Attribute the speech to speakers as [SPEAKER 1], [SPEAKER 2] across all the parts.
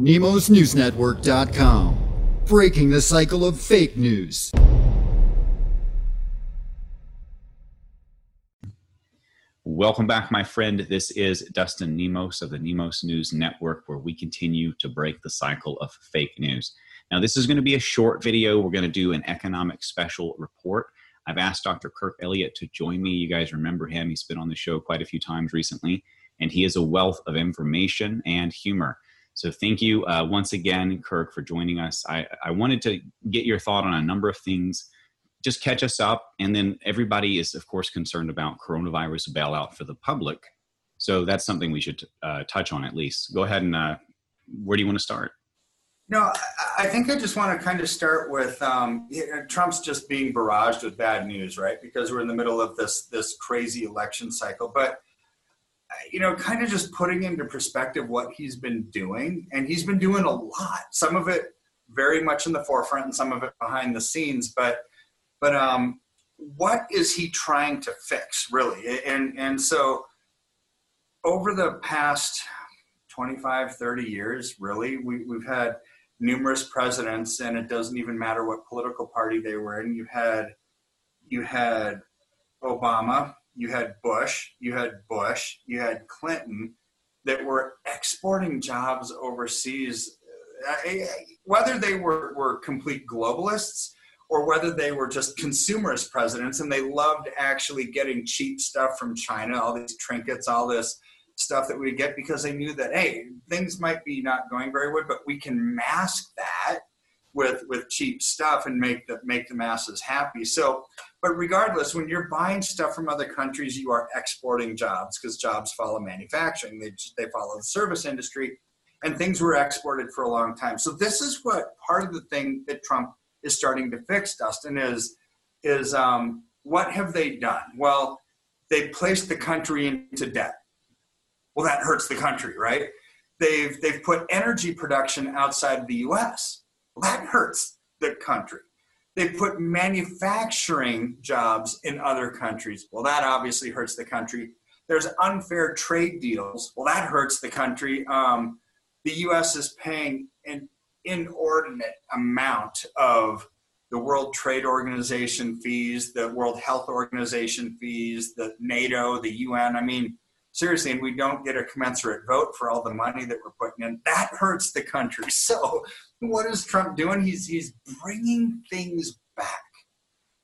[SPEAKER 1] NemosNewsNetwork.com. Breaking the cycle of fake news.
[SPEAKER 2] Welcome back, my friend. This is Dustin Nemos of the Nemos News Network, where we continue to break the cycle of fake news. Now, this is going to be a short video. We're going to do an economic special report. I've asked Dr. Kirk Elliott to join me. You guys remember him. He's been on the show quite a few times recently, and he is a wealth of information and humor. So, thank you uh, once again, Kirk, for joining us. I, I wanted to get your thought on a number of things just catch us up. And then everybody is, of course, concerned about coronavirus bailout for the public. So that's something we should uh, touch on at least. Go ahead and uh, where do you want to start?
[SPEAKER 3] No, I think I just want to kind of start with um, Trump's just being barraged with bad news, right? Because we're in the middle of this this crazy election cycle. But you know, kind of just putting into perspective what he's been doing, and he's been doing a lot. Some of it very much in the forefront, and some of it behind the scenes. But but um, what is he trying to fix, really? And and so over the past 25, 30 years, really, we, we've had numerous presidents, and it doesn't even matter what political party they were in. You had you had Obama, you had Bush, you had Bush, you had Clinton that were exporting jobs overseas, uh, whether they were, were complete globalists or whether they were just consumerist presidents and they loved actually getting cheap stuff from China, all these trinkets, all this stuff that we get because they knew that hey, things might be not going very well, but we can mask that with with cheap stuff and make the make the masses happy. So, but regardless, when you're buying stuff from other countries, you are exporting jobs because jobs follow manufacturing. They they follow the service industry, and things were exported for a long time. So this is what part of the thing that Trump is starting to fix, Dustin, is is um, what have they done? Well, they placed the country into debt. Well, that hurts the country, right? They've they've put energy production outside of the U.S. That hurts the country. They put manufacturing jobs in other countries. Well, that obviously hurts the country. There's unfair trade deals. Well, that hurts the country. Um, the U.S. is paying an inordinate amount of the World Trade Organization fees, the World Health Organization fees, the NATO, the UN. I mean, seriously, and we don't get a commensurate vote for all the money that we're putting in. That hurts the country. So, what is Trump doing? He's he's bringing things back.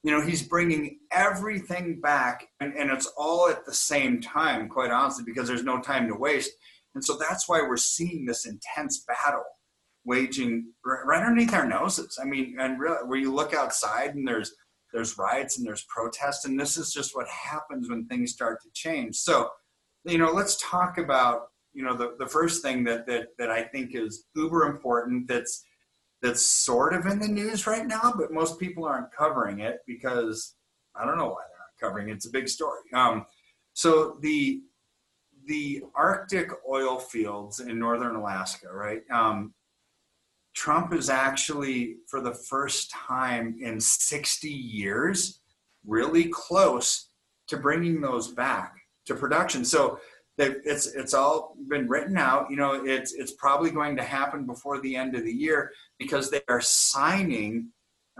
[SPEAKER 3] You know, he's bringing everything back, and, and it's all at the same time, quite honestly, because there's no time to waste. And so that's why we're seeing this intense battle waging right underneath our noses. I mean, and really, where you look outside and there's there's riots and there's protests, and this is just what happens when things start to change. So, you know, let's talk about you know the, the first thing that that that I think is uber important. That's that's sort of in the news right now, but most people aren't covering it because I don't know why they're not covering it. It's a big story. Um, so the the Arctic oil fields in northern Alaska, right? Um, Trump is actually, for the first time in 60 years, really close to bringing those back to production. So it's it's all been written out. You know, it's it's probably going to happen before the end of the year because they are signing,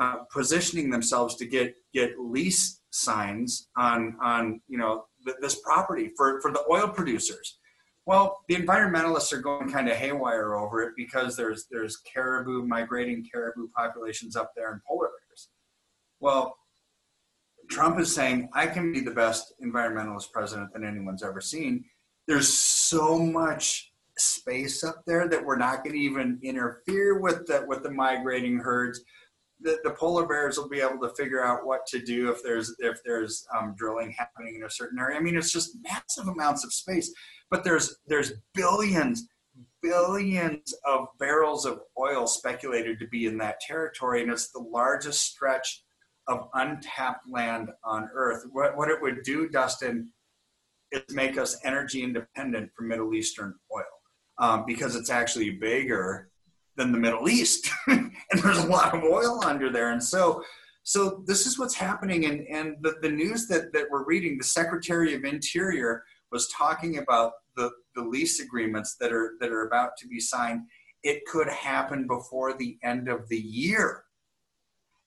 [SPEAKER 3] uh, positioning themselves to get get lease signs on on you know th- this property for for the oil producers. Well, the environmentalists are going kind of haywire over it because there's there's caribou migrating caribou populations up there and polar bears. Well, Trump is saying I can be the best environmentalist president that anyone's ever seen. There's so much space up there that we're not going to even interfere with the with the migrating herds. The, the, polar bears will be able to figure out what to do if there's if there's um, drilling happening in a certain area. I mean, it's just massive amounts of space but there's there's billions billions of barrels of oil speculated to be in that territory and it's the largest stretch of untapped land on earth what, what it would do dustin is make us energy independent from middle eastern oil um, because it's actually bigger than the middle east and there's a lot of oil under there and so so this is what's happening and, and the, the news that, that we're reading the secretary of interior was talking about the, the lease agreements that are that are about to be signed it could happen before the end of the year.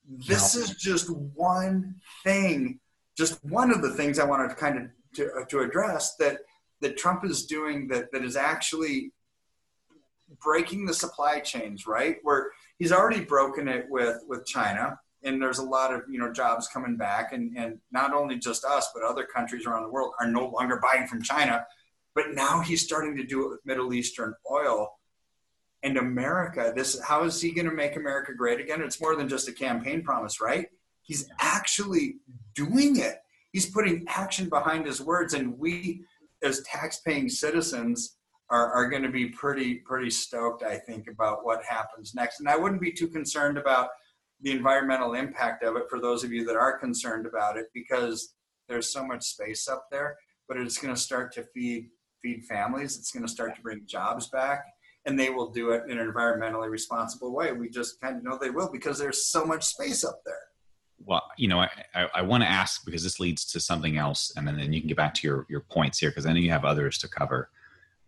[SPEAKER 3] This no. is just one thing, just one of the things I wanted to kind of to, uh, to address that that Trump is doing that that is actually breaking the supply chains, right? Where he's already broken it with with China, and there's a lot of you know jobs coming back, and and not only just us, but other countries around the world are no longer buying from China, but now he's starting to do it with Middle Eastern oil. And America, this how is he going to make America great again? It's more than just a campaign promise, right? He's actually doing it. He's putting action behind his words, and we, as tax-paying citizens, are, are going to be pretty pretty stoked, I think, about what happens next. And I wouldn't be too concerned about the environmental impact of it for those of you that are concerned about it, because there's so much space up there. But it's going to start to feed feed families. It's going to start to bring jobs back, and they will do it in an environmentally responsible way. We just kind of know they will because there's so much space up there.
[SPEAKER 2] Well, you know, I, I, I want to ask because this leads to something else, and then, then you can get back to your, your points here because I know you have others to cover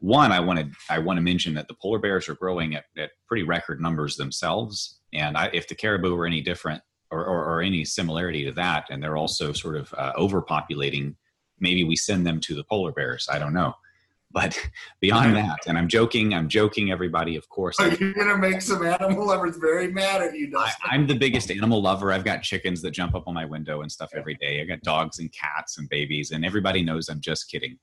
[SPEAKER 2] one, I want to I want to mention that the polar bears are growing at, at pretty record numbers themselves, and I, if the caribou are any different or, or, or, any similarity to that, and they're also sort of uh, overpopulating, maybe we send them to the polar bears. I don't know, but beyond that, and I'm joking, I'm joking, everybody. Of course,
[SPEAKER 3] are you gonna make some animal lovers very mad at you, Dustin?
[SPEAKER 2] I, am the biggest animal lover. I've got chickens that jump up on my window and stuff every day. I got dogs and cats and babies, and everybody knows I'm just kidding.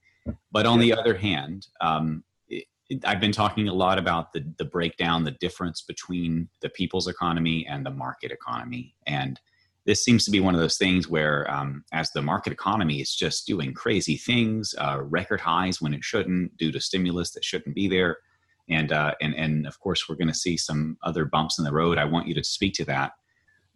[SPEAKER 2] But on the other hand, um, it, I've been talking a lot about the, the breakdown, the difference between the people's economy and the market economy. And this seems to be one of those things where, um, as the market economy is just doing crazy things, uh, record highs when it shouldn't, due to stimulus that shouldn't be there, and uh, and and of course we're going to see some other bumps in the road. I want you to speak to that.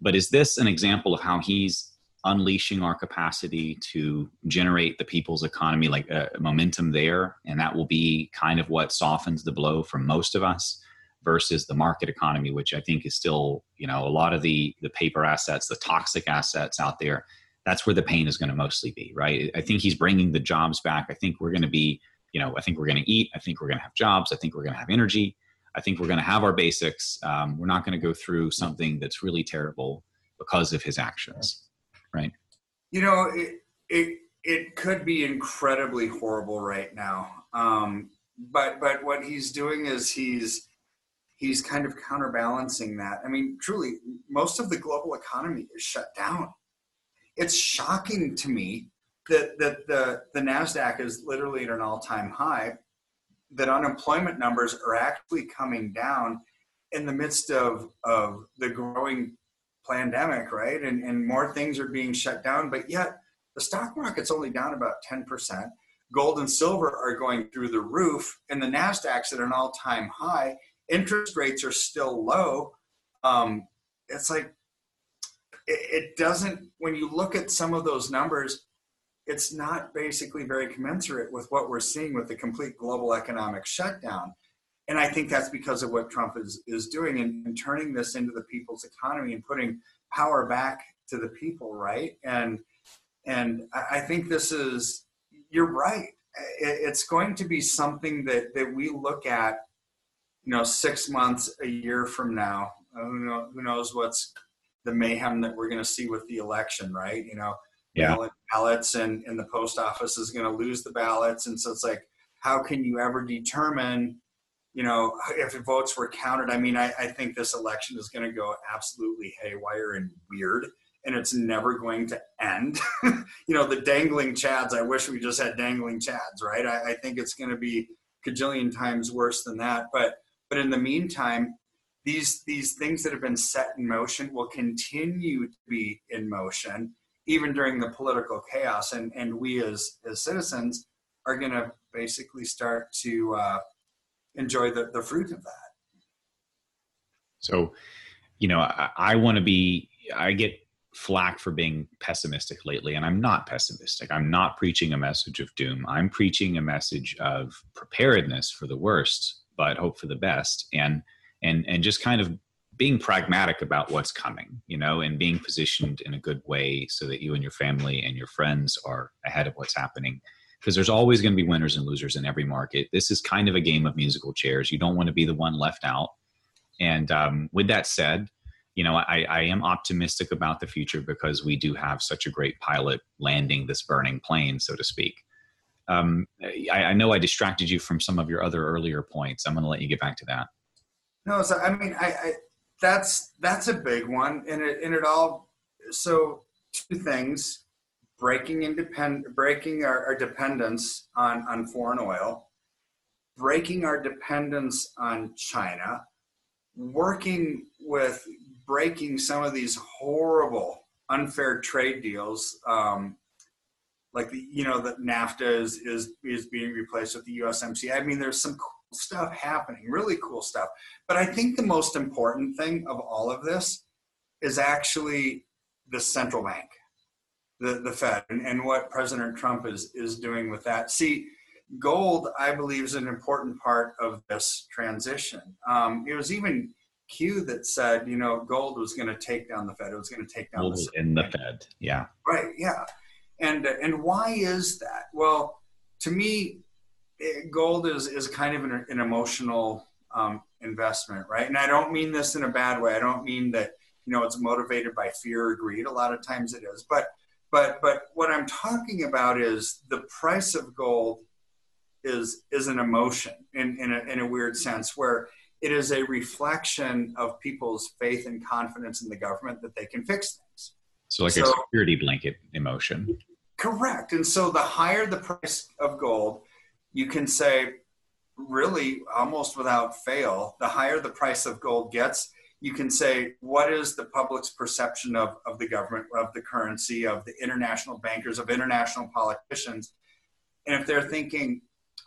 [SPEAKER 2] But is this an example of how he's unleashing our capacity to generate the people's economy like uh, momentum there and that will be kind of what softens the blow for most of us versus the market economy which i think is still you know a lot of the the paper assets the toxic assets out there that's where the pain is going to mostly be right? I think he's bringing the jobs back. I think we're going to be you know i think we're going to eat. I think we're going to have jobs. I think we're going to have energy. I think we're going to have our basics. Um, we're not going to go through something that's really terrible because of his actions right?
[SPEAKER 3] You know, it it it could be incredibly horrible right now. Um, but but what he's doing is he's he's kind of counterbalancing that. I mean, truly, most of the global economy is shut down. It's shocking to me that that the the Nasdaq is literally at an all time high. That unemployment numbers are actually coming down in the midst of of the growing pandemic, right? And, and more things are being shut down, but yet the stock market's only down about 10%. Gold and silver are going through the roof, and the NASDAQ's at an all time high. Interest rates are still low. Um, it's like, it, it doesn't, when you look at some of those numbers, it's not basically very commensurate with what we're seeing with the complete global economic shutdown and I think that's because of what Trump is is doing and, and, turning this into the people's economy and putting power back to the people, right? And and I think this is you're right. It's going to be something that that we look at, you know, six months, a year from now. Who knows, who knows what's the mayhem that we're going to see with the election, right? You know,
[SPEAKER 2] yeah.
[SPEAKER 3] ballots and and the post office is going to lose the ballots, and so it's like, how can you ever determine? you know, if votes were counted, I mean, I, I think this election is going to go absolutely haywire and weird, and it's never going to end. you know, the dangling chads, I wish we just had dangling chads, right? I, I think it's going to be cajillion times worse than that. But but in the meantime, these these things that have been set in motion will continue to be in motion even during the political chaos, and and we as as citizens are going to basically start to uh, enjoy the, the fruit of that.
[SPEAKER 2] So, you know, I, I want to be, I get flack for being pessimistic lately, and I'm not pessimistic. I'm not preaching a message of doom. I'm preaching a message of preparedness for the worst, but hope for the best. And, and, and just kind of being pragmatic about what's coming, you know, and being positioned in a good way so that you and your family and your friends are ahead of what's happening because there's always going to be winners and losers in every market. This is kind of a game of musical chairs. You don't want to be the one left out. And um, with that said, you know, I, I am optimistic about the future because we do have such a great pilot landing this burning plane, so to speak. Um, I, I, know I distracted you from some of your other earlier points. I'm going to let you get back to that.
[SPEAKER 3] No, so I mean, I, I that's that's a big one, and it and it all. So two things: breaking independent, breaking our, our dependence on on foreign oil, breaking our dependence on China, working with breaking some of these horrible unfair trade deals um, like the you know that NAFTA is is is being replaced with the USMCA. I mean, there's some cool stuff happening, really cool stuff. But I think the most important thing of all of this is actually the central bank, the the Fed, and, and what President Trump is is doing with that. See, gold, I believe, is an important part of this transition. Um, it was even Q that said, you know, gold was going to take down the Fed. It was going to take down
[SPEAKER 2] gold the in the Fed. Yeah.
[SPEAKER 3] Right. Yeah. And and why is that? Well, to me, eh, gold is is kind of an, an emotional um, investment, right? And I don't mean this in a bad way. I don't mean that you know it's motivated by fear or greed. A lot of times it is, but but but what I'm talking about is the price of gold is is an emotion in in a, in a weird sense where it is a reflection of people's faith and confidence in the government that they can fix things.
[SPEAKER 2] So, like so, a security blanket emotion.
[SPEAKER 3] Correct. And so, the higher the price of gold, you can say, really, almost without fail, the higher the price of gold gets, you can say, what is the public's perception of, of the government, of the currency, of the international bankers, of international politicians? And if they're thinking,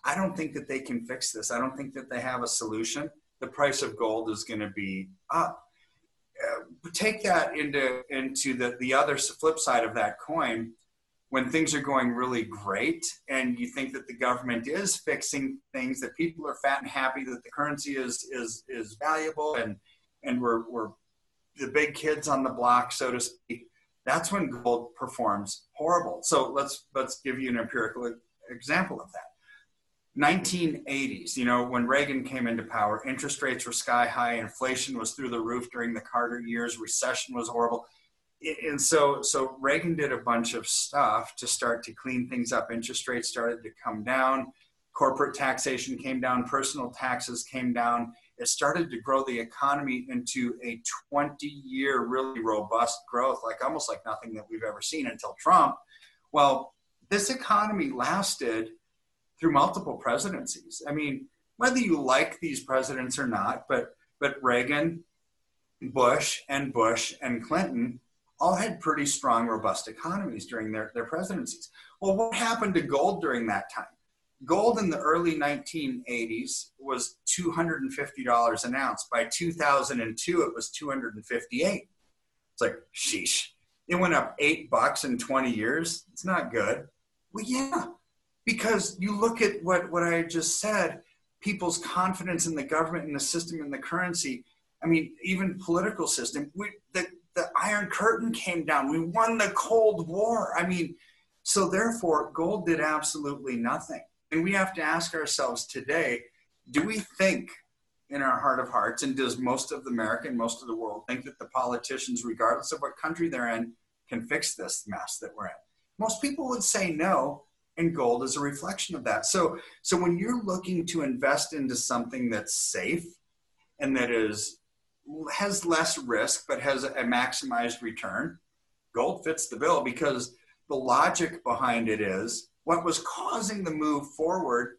[SPEAKER 3] I don't think that they can fix this, I don't think that they have a solution the price of gold is going to be up. Uh, take that into into the the other flip side of that coin. When things are going really great, and you think that the government is fixing things, that people are fat and happy, that the currency is is is valuable, and and we're we're the big kids on the block, so to speak. That's when gold performs horrible. So let's let's give you an empirical example of that. 1980s, you know, when Reagan came into power, interest rates were sky high, inflation was through the roof during the Carter years, recession was horrible. And so, so Reagan did a bunch of stuff to start to clean things up. Interest rates started to come down, corporate taxation came down, personal taxes came down. It started to grow the economy into a 20 year, really robust growth, like almost like nothing that we've ever seen until Trump. Well, this economy lasted through multiple presidencies. I mean, whether you like these presidents or not, but but Reagan, Bush, and Bush and Clinton all had pretty strong, robust economies during their, their presidencies. Well, what happened to gold during that time? Gold in the early 1980s was $250 an ounce. By 2002, it was 258. It's like, sheesh. It went up eight bucks in 20 years. It's not good. Well, yeah, because you look at what, what I just said, people's confidence in the government and the system and the currency. I mean, even political system. We, the, the Iron Curtain came down. We won the Cold War. I mean, so therefore, gold did absolutely nothing. And we have to ask ourselves today do we think in our heart of hearts, and does most of America and most of the world think that the politicians, regardless of what country they're in, can fix this mess that we're in? Most people would say no, and gold is a reflection of that. So, so when you're looking to invest into something that's safe and that is has less risk but has a maximized return, gold fits the bill because the logic behind it is what was causing the move forward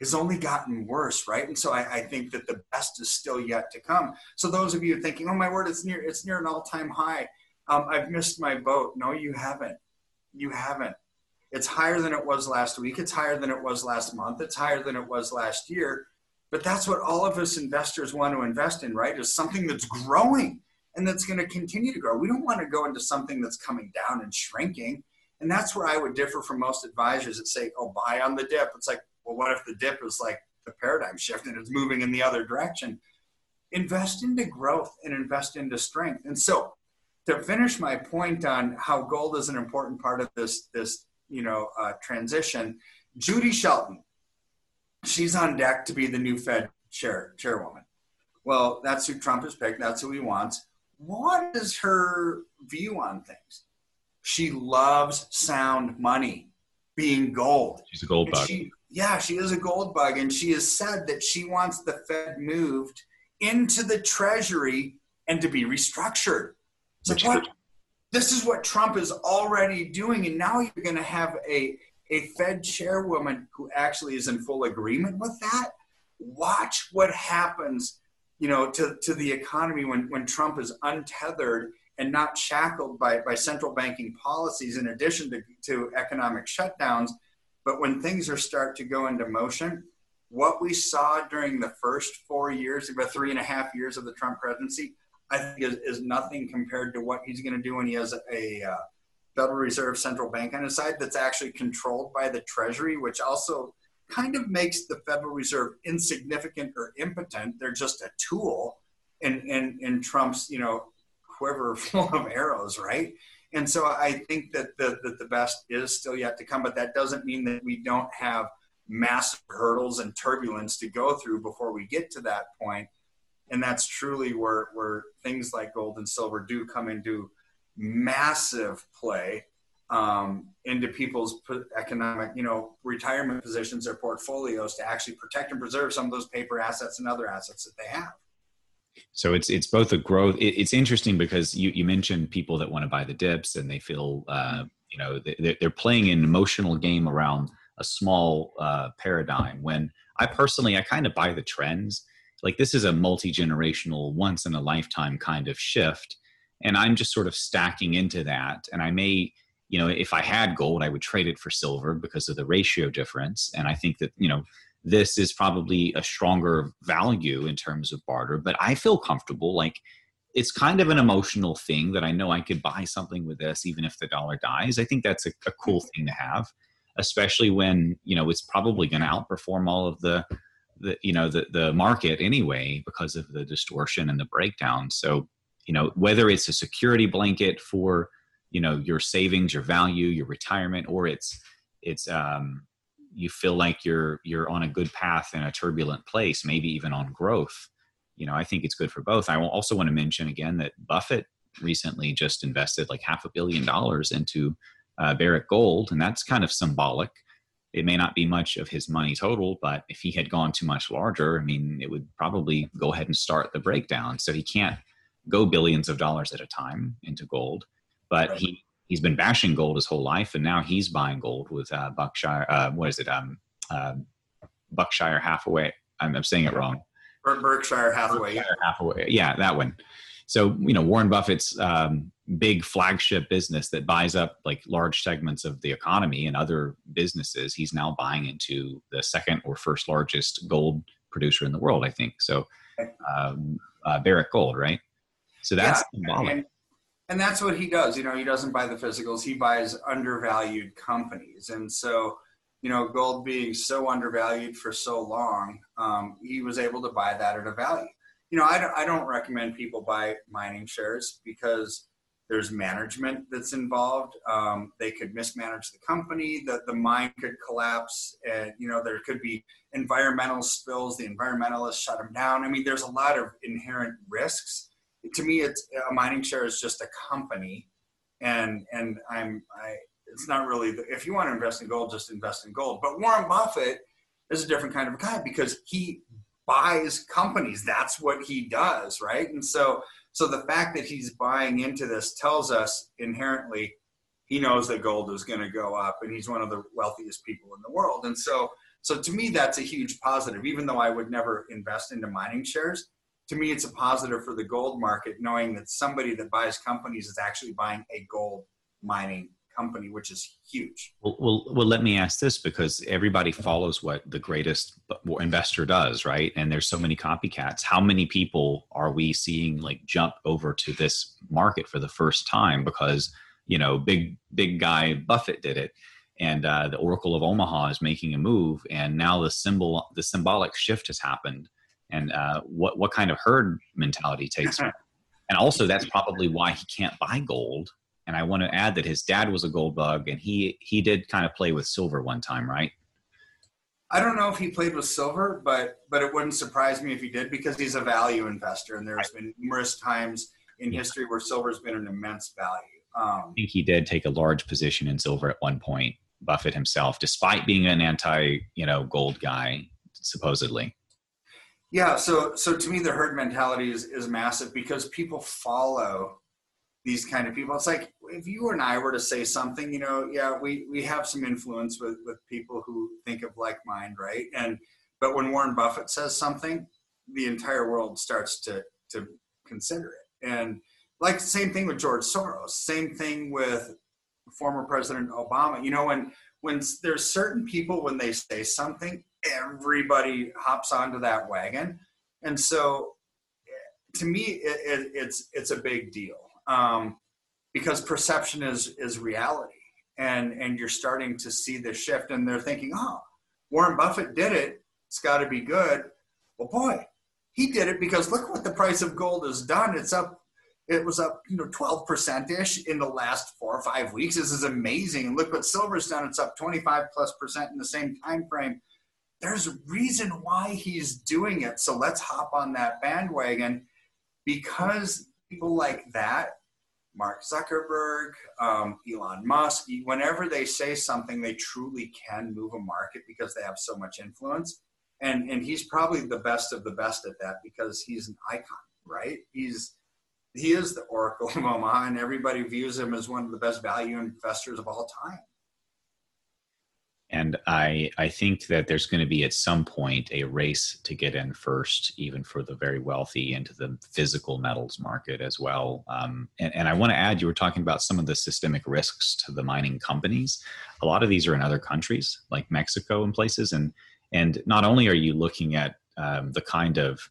[SPEAKER 3] has only gotten worse, right? And so I, I, think that the best is still yet to come. So those of you thinking, "Oh my word, it's near it's near an all-time high," um, I've missed my boat. No, you haven't. You haven't. It's higher than it was last week. It's higher than it was last month. It's higher than it was last year. But that's what all of us investors want to invest in, right? Is something that's growing and that's going to continue to grow. We don't want to go into something that's coming down and shrinking. And that's where I would differ from most advisors that say, oh, buy on the dip. It's like, well, what if the dip is like the paradigm shift and it's moving in the other direction? Invest into growth and invest into strength. And so to finish my point on how gold is an important part of this, this you know uh, transition Judy Shelton, she's on deck to be the new Fed chair chairwoman. Well, that's who Trump has picked. That's who he wants. What is her view on things? She loves sound money, being gold.
[SPEAKER 2] She's a gold bug.
[SPEAKER 3] She, yeah, she is a gold bug, and she has said that she wants the Fed moved into the Treasury and to be restructured. So what? This is what Trump is already doing, and now you're going to have a a Fed chairwoman who actually is in full agreement with that. Watch what happens, you know, to, to the economy when, when Trump is untethered and not shackled by, by central banking policies in addition to, to economic shutdowns. But when things are start to go into motion, what we saw during the first four years, about three and a half years of the Trump presidency, I think is, is nothing compared to what he's going to do when he has a uh, Federal Reserve central bank on his side that's actually controlled by the Treasury, which also kind of makes the Federal Reserve insignificant or impotent. They're just a tool in, in, in Trump's, you know, quiver full of arrows, right? And so I think that the, that the best is still yet to come, but that doesn't mean that we don't have massive hurdles and turbulence to go through before we get to that point. And that's truly where, where things like gold and silver do come into massive play um, into people's economic, you know, retirement positions or portfolios to actually protect and preserve some of those paper assets and other assets that they have.
[SPEAKER 2] So it's it's both a growth. It, it's interesting because you you mentioned people that want to buy the dips and they feel uh, you know they, they're playing an emotional game around a small uh, paradigm. When I personally I kind of buy the trends. Like this is a multi generational, once in a lifetime kind of shift, and I'm just sort of stacking into that. And I may you know if I had gold I would trade it for silver because of the ratio difference. And I think that you know this is probably a stronger value in terms of barter but i feel comfortable like it's kind of an emotional thing that i know i could buy something with this even if the dollar dies i think that's a, a cool thing to have especially when you know it's probably going to outperform all of the the you know the the market anyway because of the distortion and the breakdown so you know whether it's a security blanket for you know your savings your value your retirement or it's it's um you feel like you're you're on a good path in a turbulent place maybe even on growth you know i think it's good for both. I also want to mention again that buffett recently just invested like half a billion dollars into uh, barrick gold and that's kind of symbolic. It may not be much of his money total but if he had gone too much larger i mean it would probably go ahead and start the breakdown. So he can't go billions of dollars at a time into gold but right. he he's been bashing gold his whole life, and now he's buying gold with uh, Buckshire. Uh, what is it? Um, uh, Buckshire Hathaway. I'm, I'm, saying it wrong.
[SPEAKER 3] Berkshire Hathaway.
[SPEAKER 2] Berkshire Hathaway. Yeah, that one. So you know Warren Buffett's um, big flagship business that buys up like large segments of the economy and other businesses. He's now buying into the second or first largest gold producer in the world, I think. So um, uh, Barrick Gold, right? So that's
[SPEAKER 3] yeah, symbolic. And, and that's what he does. You know, he doesn't buy the physicals; he buys undervalued companies. And so, you know, gold being so undervalued for so long, um, he was able to buy that at a value. You know, I don't, I don't recommend people buy mining shares because there's management that's involved. Um, they could mismanage the company. The, the mine could collapse. And, you know, there could be environmental spills. The environmentalists shut them down. I mean, there's a lot of inherent risks to me, it's a mining share is just a company, and and I'm I. It's not really. The, if you want to invest in gold, just invest in gold. But Warren Buffett is a different kind of guy because he buys companies. That's what he does, right? And so so the fact that he's buying into this tells us inherently he knows that gold is going to go up, and he's one of the wealthiest people in the world. And so so to me, that's a huge positive. Even though I would never invest into mining shares, to me, it's a positive for the gold market, knowing that somebody that buys companies is actually buying a gold mining company, which is huge.
[SPEAKER 2] Well, well, well, let me ask this because everybody follows what the greatest investor does, right? And there's so many copycats. How many people are we seeing like jump over to this market for the first time because you know big big guy Buffett did it? And uh, the Oracle of Omaha is making a move, and now the symbol, the symbolic shift has happened and uh, what what kind of herd mentality takes him. And also, that's probably why he can't buy gold. And I want to add that his dad was a gold bug, and he he did kind of play with silver one time, right?
[SPEAKER 3] I don't know if he played with silver, but but it wouldn't surprise me if he did because he's a value investor, and there's been numerous times in yeah. history where silver's been an immense value.
[SPEAKER 2] Um, I think he did take a large position in silver at one point. Buffett himself, despite being an anti, you know, gold guy, supposedly.
[SPEAKER 3] Yeah, so so to me, the herd mentality is is massive because people follow these kind of people. It's like if you and I were to say something, you know, yeah, we we have some influence with with people who think of like mind, right? And but when Warren Buffett says something, the entire world starts to to consider it. And like same thing with George Soros, same thing with former President Obama. You know, when when there's certain people when they say something, everybody hops onto that wagon, and so to me, it, it, it's it's a big deal um, because perception is is reality, and and you're starting to see this shift, and they're thinking, oh, Warren Buffett did it, it's got to be good. Well, boy, he did it because look what the price of gold has done. It's up. It was up, you know, 12% ish in the last four or five weeks. This is amazing. Look what silver's done. It's up 25 plus percent in the same time frame. There's a reason why he's doing it. So let's hop on that bandwagon because people like that, Mark Zuckerberg, um, Elon Musk, whenever they say something, they truly can move a market because they have so much influence. And, and he's probably the best of the best at that because he's an icon, right? He's he is the Oracle of Omaha, and everybody views him as one of the best value investors of all time
[SPEAKER 2] and I I think that there's going to be at some point a race to get in first, even for the very wealthy, into the physical metals market as well. Um, and, and I want to add, you were talking about some of the systemic risks to the mining companies. A lot of these are in other countries, like Mexico and places, and and not only are you looking at um, the kind of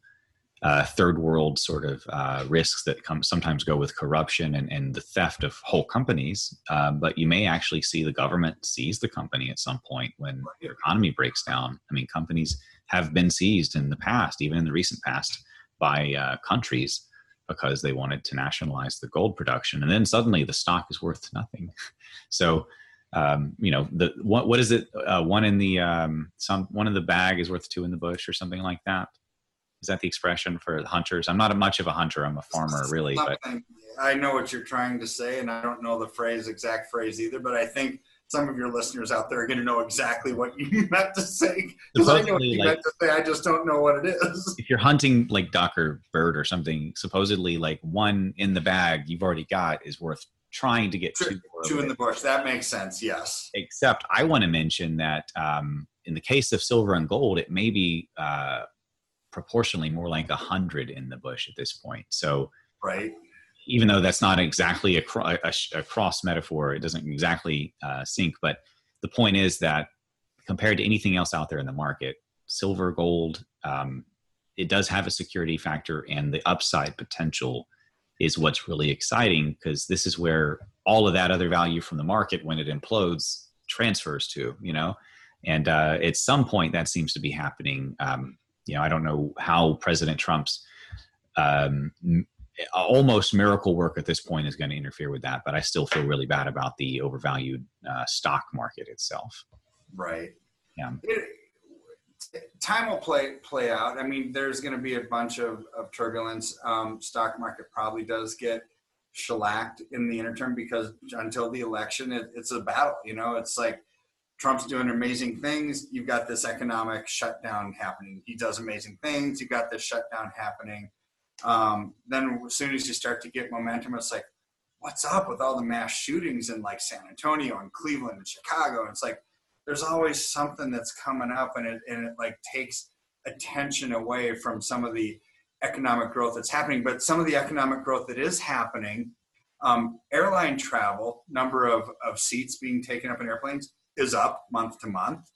[SPEAKER 2] uh, third world sort of uh, risks that come sometimes go with corruption and, and the theft of whole companies. Uh, but you may actually see the government seize the company at some point when the economy breaks down. I mean, companies have been seized in the past, even in the recent past, by uh, countries because they wanted to nationalize the gold production, and then suddenly the stock is worth nothing. so. Um, you know the what what is it uh, one in the um, some one in the bag is worth two in the bush or something like that is that the expression for hunters? I'm not a much of a hunter. I'm a farmer, really. But
[SPEAKER 3] I know what you're trying to say, and I don't know the phrase, exact phrase either. But I think some of your listeners out there are going to know exactly what you meant to say because I know what you like, meant to say. I just don't know what it is.
[SPEAKER 2] If you're hunting like duck or bird or something, supposedly like one in the bag you've already got is worth trying to get two.
[SPEAKER 3] Two in the bush. That makes sense. Yes.
[SPEAKER 2] Except I want to mention that um, in the case of silver and gold, it may be. Uh, proportionally more like a hundred in the bush at this point. So,
[SPEAKER 3] right.
[SPEAKER 2] Even though that's not exactly a, a, a cross metaphor, it doesn't exactly uh, sync. But the point is that compared to anything else out there in the market, silver, gold, um, it does have a security factor, and the upside potential is what's really exciting because this is where all of that other value from the market, when it implodes, transfers to. You know, and uh, at some point that seems to be happening. Um, you know, I don't know how President Trump's um, almost miracle work at this point is going to interfere with that, but I still feel really bad about the overvalued uh, stock market itself.
[SPEAKER 3] Right.
[SPEAKER 2] Yeah.
[SPEAKER 3] It, time will play play out. I mean, there's going to be a bunch of, of turbulence. Um, stock market probably does get shellacked in the interim because until the election, it, it's a battle. You know, it's like Trump's doing amazing things. You've got this economic shutdown happening. He does amazing things. You've got this shutdown happening. Um, then as soon as you start to get momentum, it's like, what's up with all the mass shootings in like San Antonio and Cleveland and Chicago? And it's like there's always something that's coming up, and it and it like takes attention away from some of the economic growth that's happening. But some of the economic growth that is happening, um, airline travel, number of, of seats being taken up in airplanes is up month to month.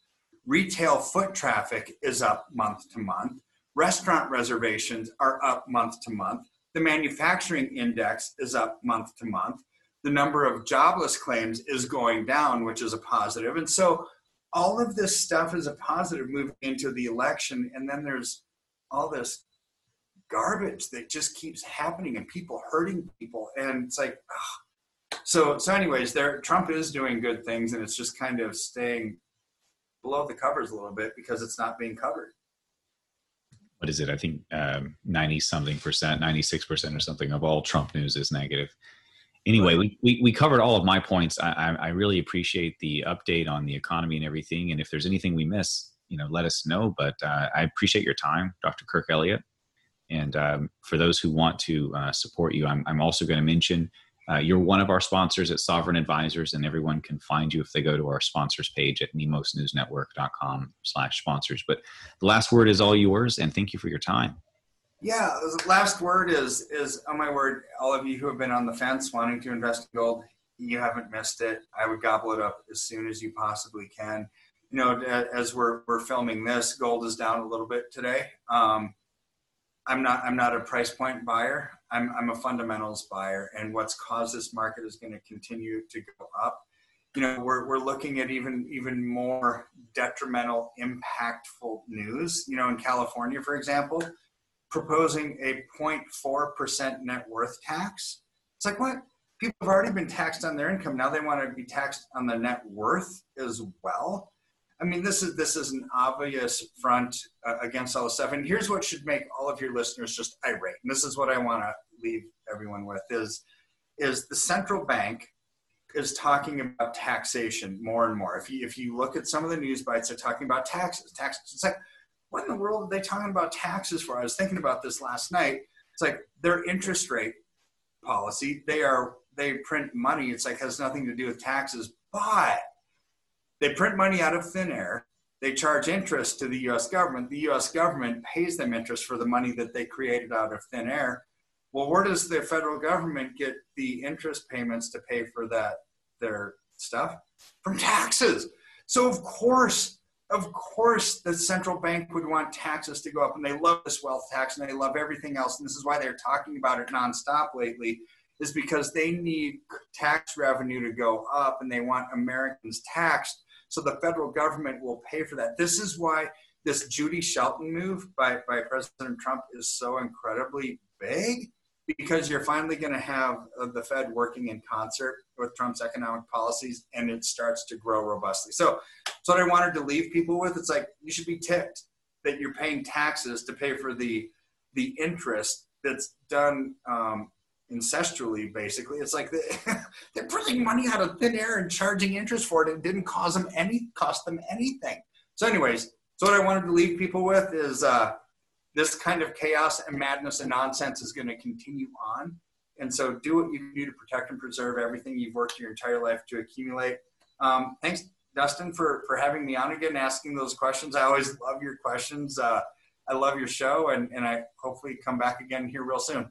[SPEAKER 3] Retail foot traffic is up month to month. Restaurant reservations are up month to month. The manufacturing index is up month to month. The number of jobless claims is going down, which is a positive. And so all of this stuff is a positive moving into the election. And then there's all this garbage that just keeps happening and people hurting people. And it's like, ugh, so so anyways there trump is doing good things and it's just kind of staying below the covers a little bit because it's not being covered.
[SPEAKER 2] What is it? I think ninety um, something percent, ninety six percent or something of all Trump news is negative. Anyway, we, we, we covered all of my points. I, I, I really appreciate the update on the economy and everything. And if there's anything we miss, you know, let us know. But uh, I appreciate your time, Dr. Kirk Elliott. And um, for those who want to uh, support you, I'm, I'm also going to mention uh, you're one of our sponsors at Sovereign Advisors, and everyone can find you if they go to our sponsors page at nemosnewsnetwork.com slash sponsors. But the last word is all yours, and thank you for your time.
[SPEAKER 3] Yeah, the last word is is on my word. All of you who have been on the fence wanting to invest in gold, you haven't missed it. I would gobble it up as soon as you possibly can. You know, as we're we're filming this, gold is down a little bit today. Um, I'm not I'm not a price point buyer. I'm I'm a fundamentals buyer, and what's caused this market is going to continue to go up. You know, we're we're looking at even even more detrimental, impactful news. You know, in California, for example, proposing a 0.4 percent net worth tax. It's like what? People have already been taxed on their income. Now they want to be taxed on the net worth as well. I mean, this is this is an obvious front uh, against all. And here's what should make all of your listeners just irate. And this is what I want to leave everyone with: is is the central bank is talking about taxation more and more. If you if you look at some of the news bites, they're talking about taxes. Taxes. It's like, what in the world are they talking about taxes for? I was thinking about this last night. It's like their interest rate policy. They are they print money. It's like has nothing to do with taxes, but they print money out of thin air. They charge interest to the US government. The US government pays them interest for the money that they created out of thin air. Well, where does the federal government get the interest payments to pay for that their stuff? From taxes. So of course, of course the central bank would want taxes to go up and they love this wealth tax and they love everything else. And this is why they're talking about it nonstop lately, is because they need tax revenue to go up and they want Americans taxed so the federal government will pay for that. This is why this Judy Shelton move by, by President Trump is so incredibly big because you're finally going to have uh, the Fed working in concert with Trump's economic policies and it starts to grow robustly. So, so what I wanted to leave people with, it's like you should be ticked that you're paying taxes to pay for the the interest that's done um, ancestrally basically. It's like they, they're printing money out of thin air and charging interest for it it didn't cause them any cost them anything. So anyways so what i wanted to leave people with is uh, this kind of chaos and madness and nonsense is going to continue on. And so do what you do to protect and preserve everything you've worked your entire life to accumulate. Um, thanks dustin for for having me on again asking those questions. I always love your questions. Uh, i love your show and, and i hopefully come back again here real soon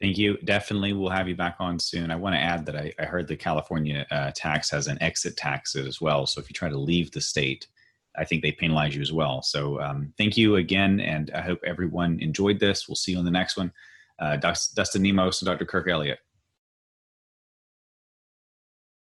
[SPEAKER 2] Thank you. Definitely, we'll have you back on soon. I want to add that I, I heard the California uh, tax has an exit tax as well. So if you try to leave the state, I think they penalize you as well. So um, thank you again, and I hope everyone enjoyed this. We'll see you on the next one. Uh, Dustin Nemos and Dr. Kirk Elliott.